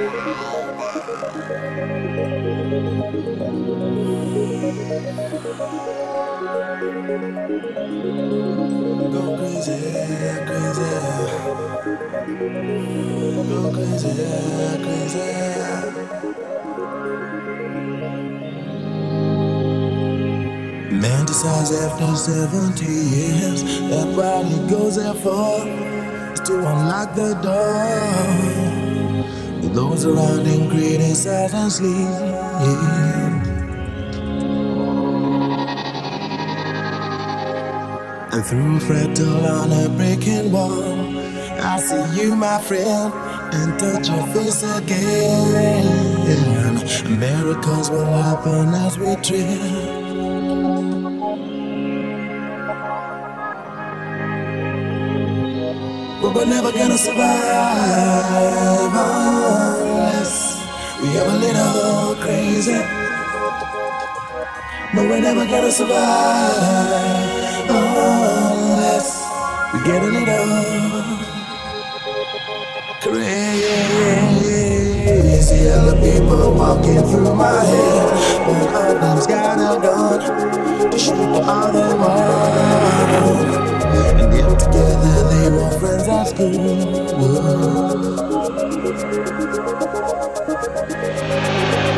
Wow. After 70 years that he goes there for. To unlock the door. Those around him criticize and sleep. And through fractal on a breaking wall, I see you, my friend, and touch your face again. Miracles will happen as we drift. We're never gonna survive unless we are a little crazy. No, we're never gonna survive unless we get a little crazy. Other people walking through my head, but all of them's got a gun to shoot the other one. And were friends at school. Falling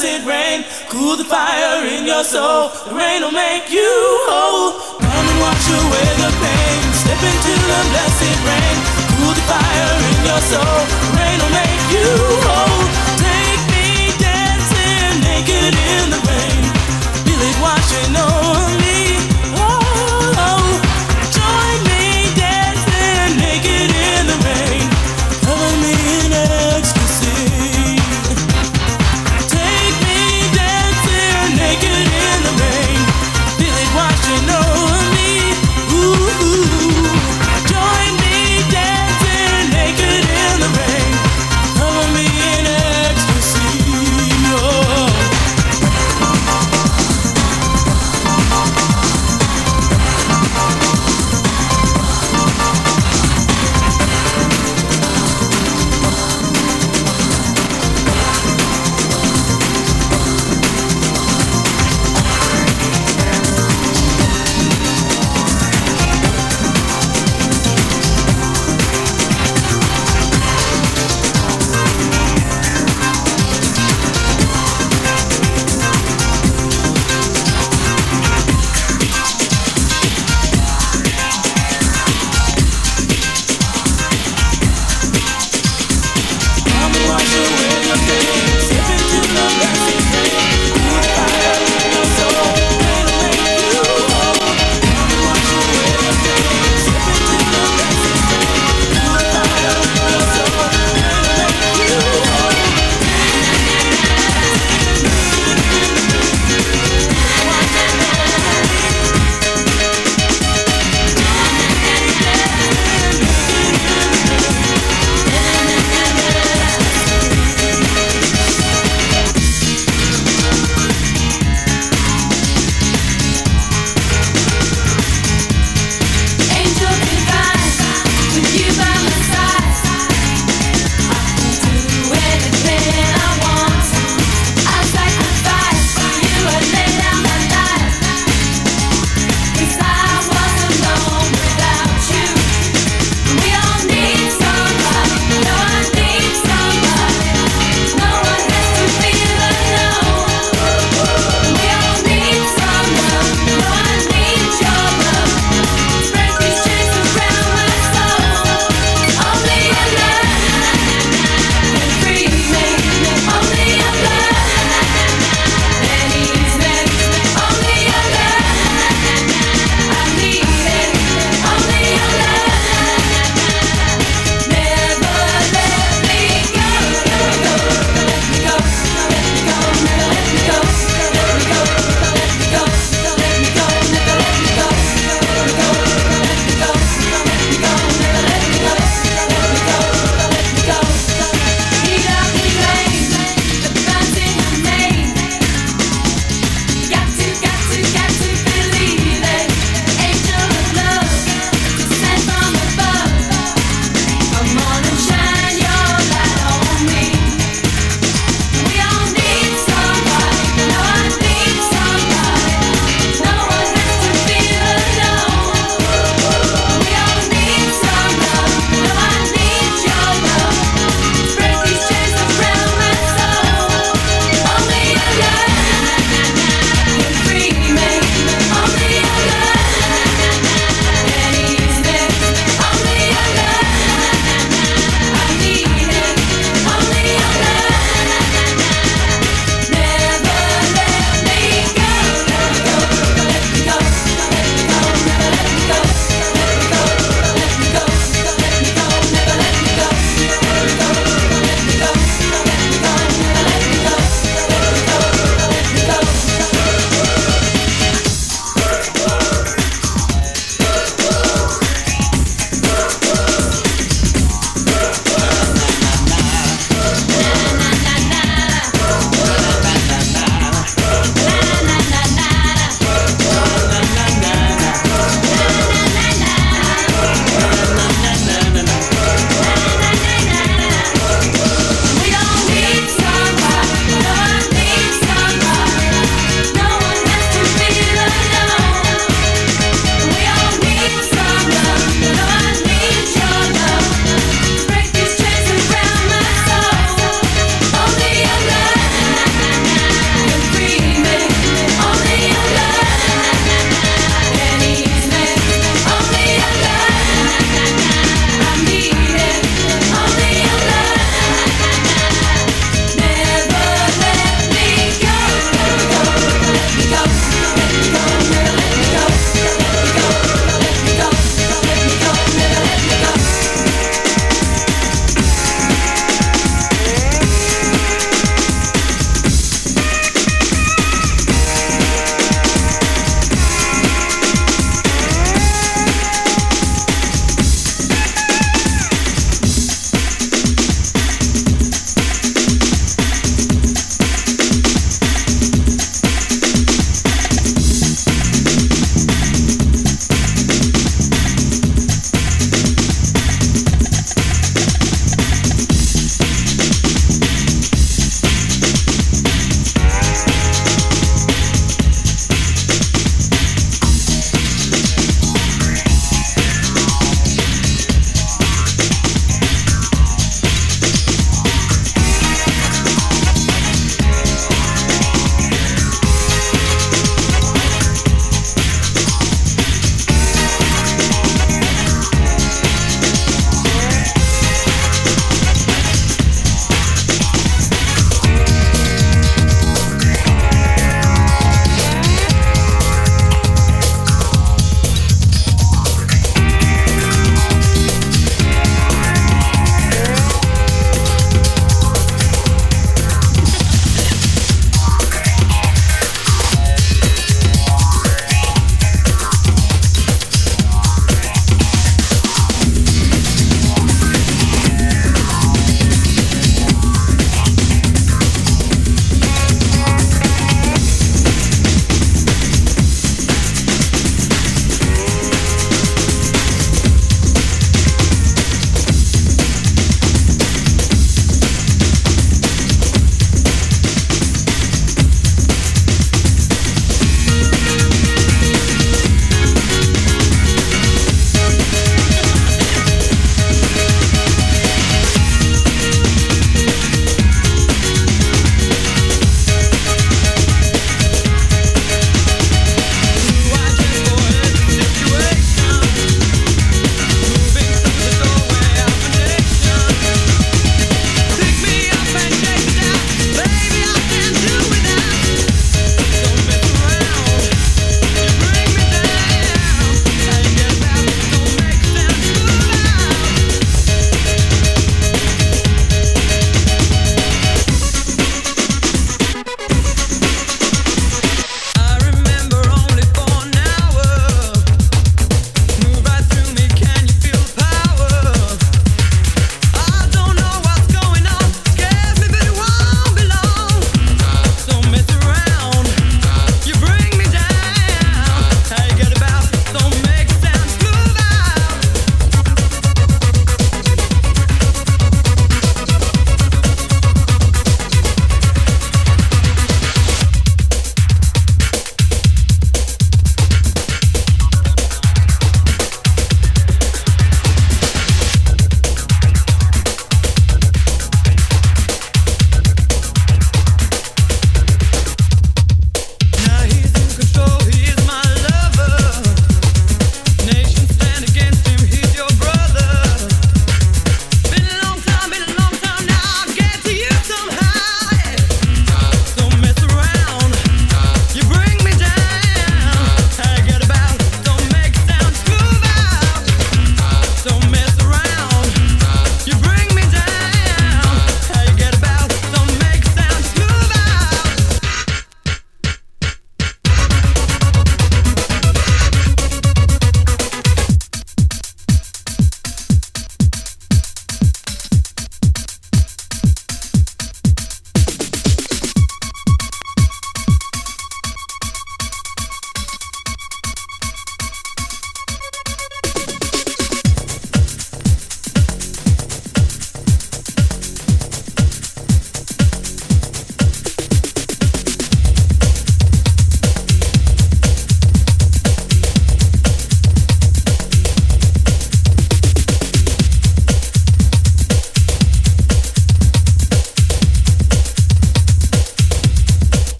acid rain, cool the fire in your soul. The rain will make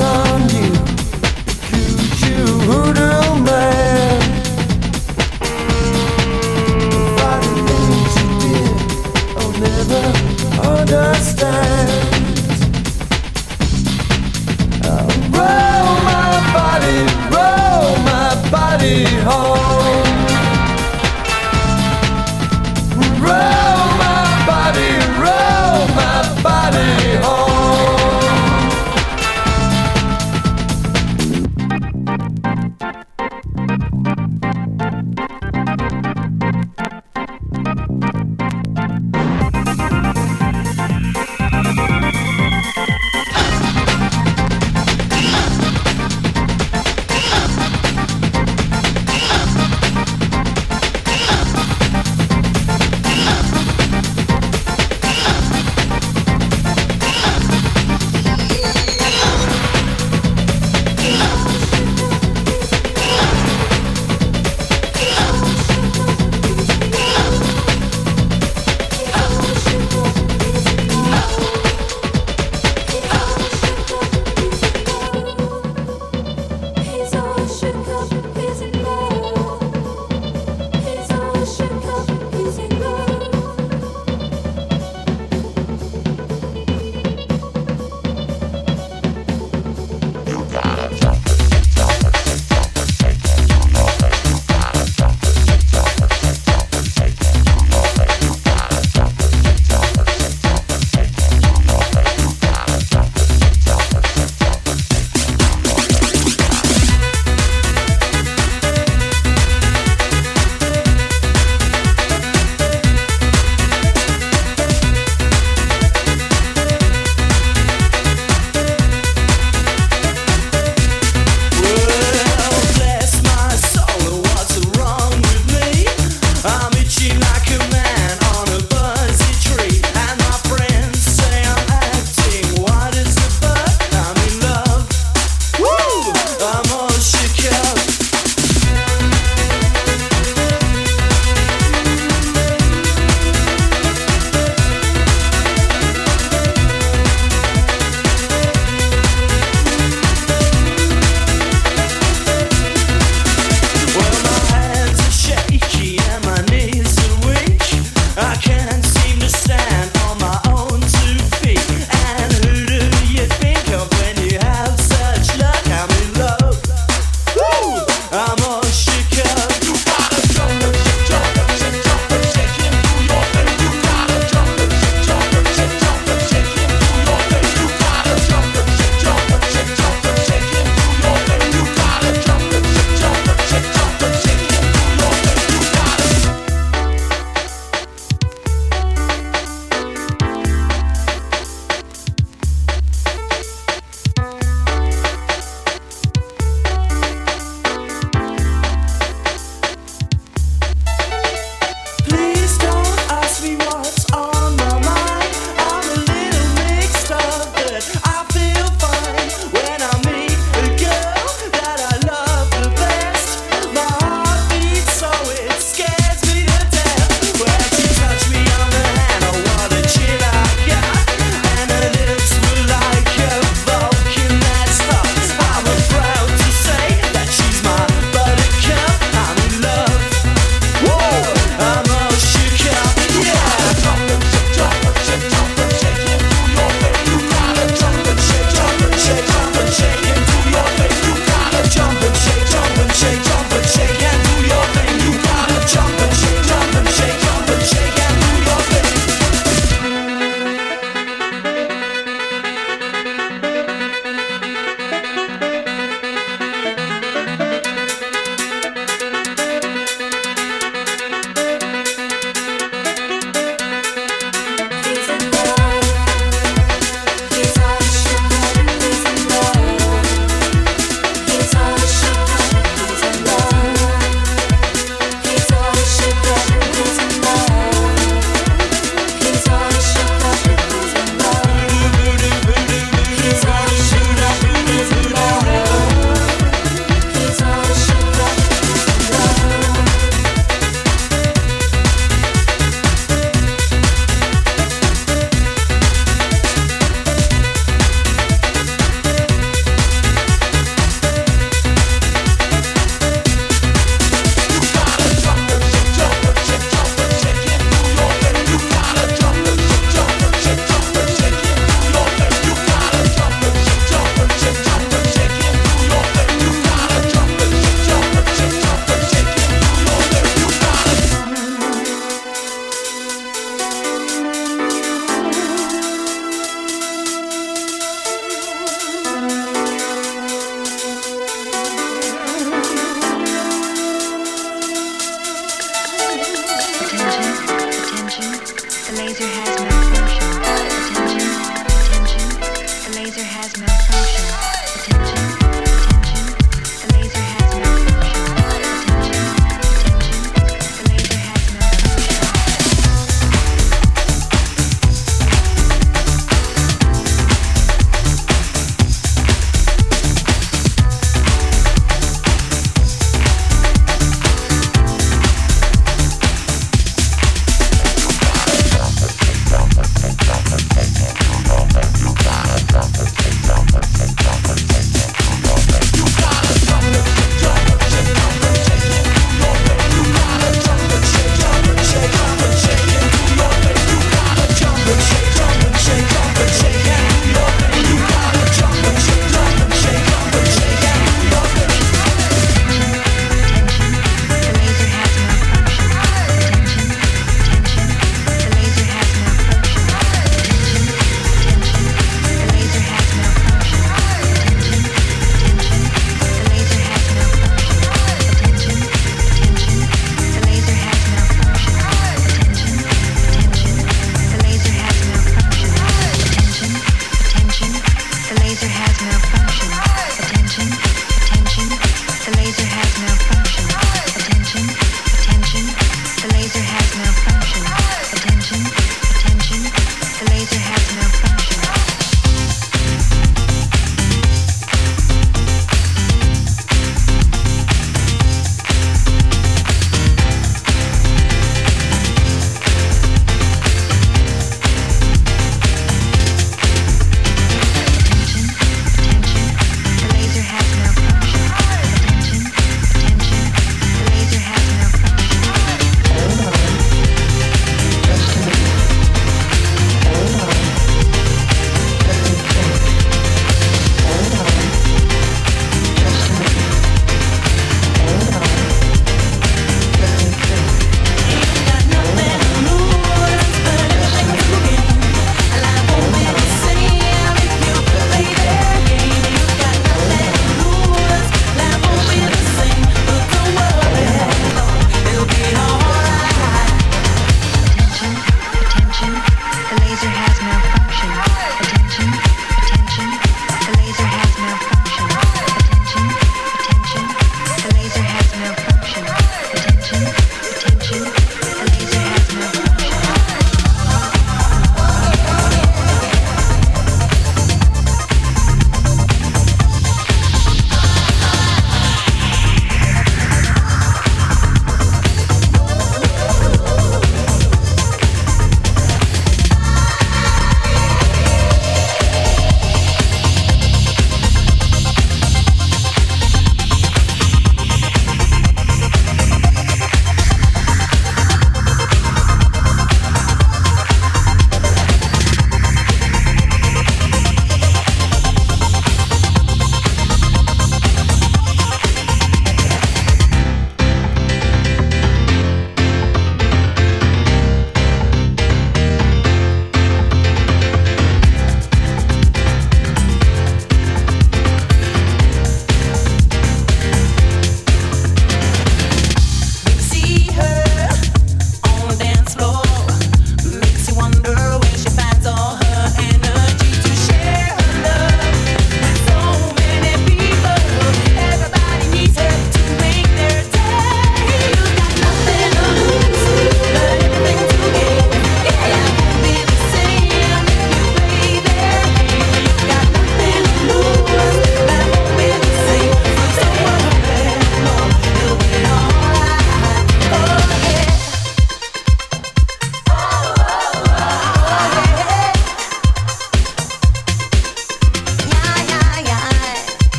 todo.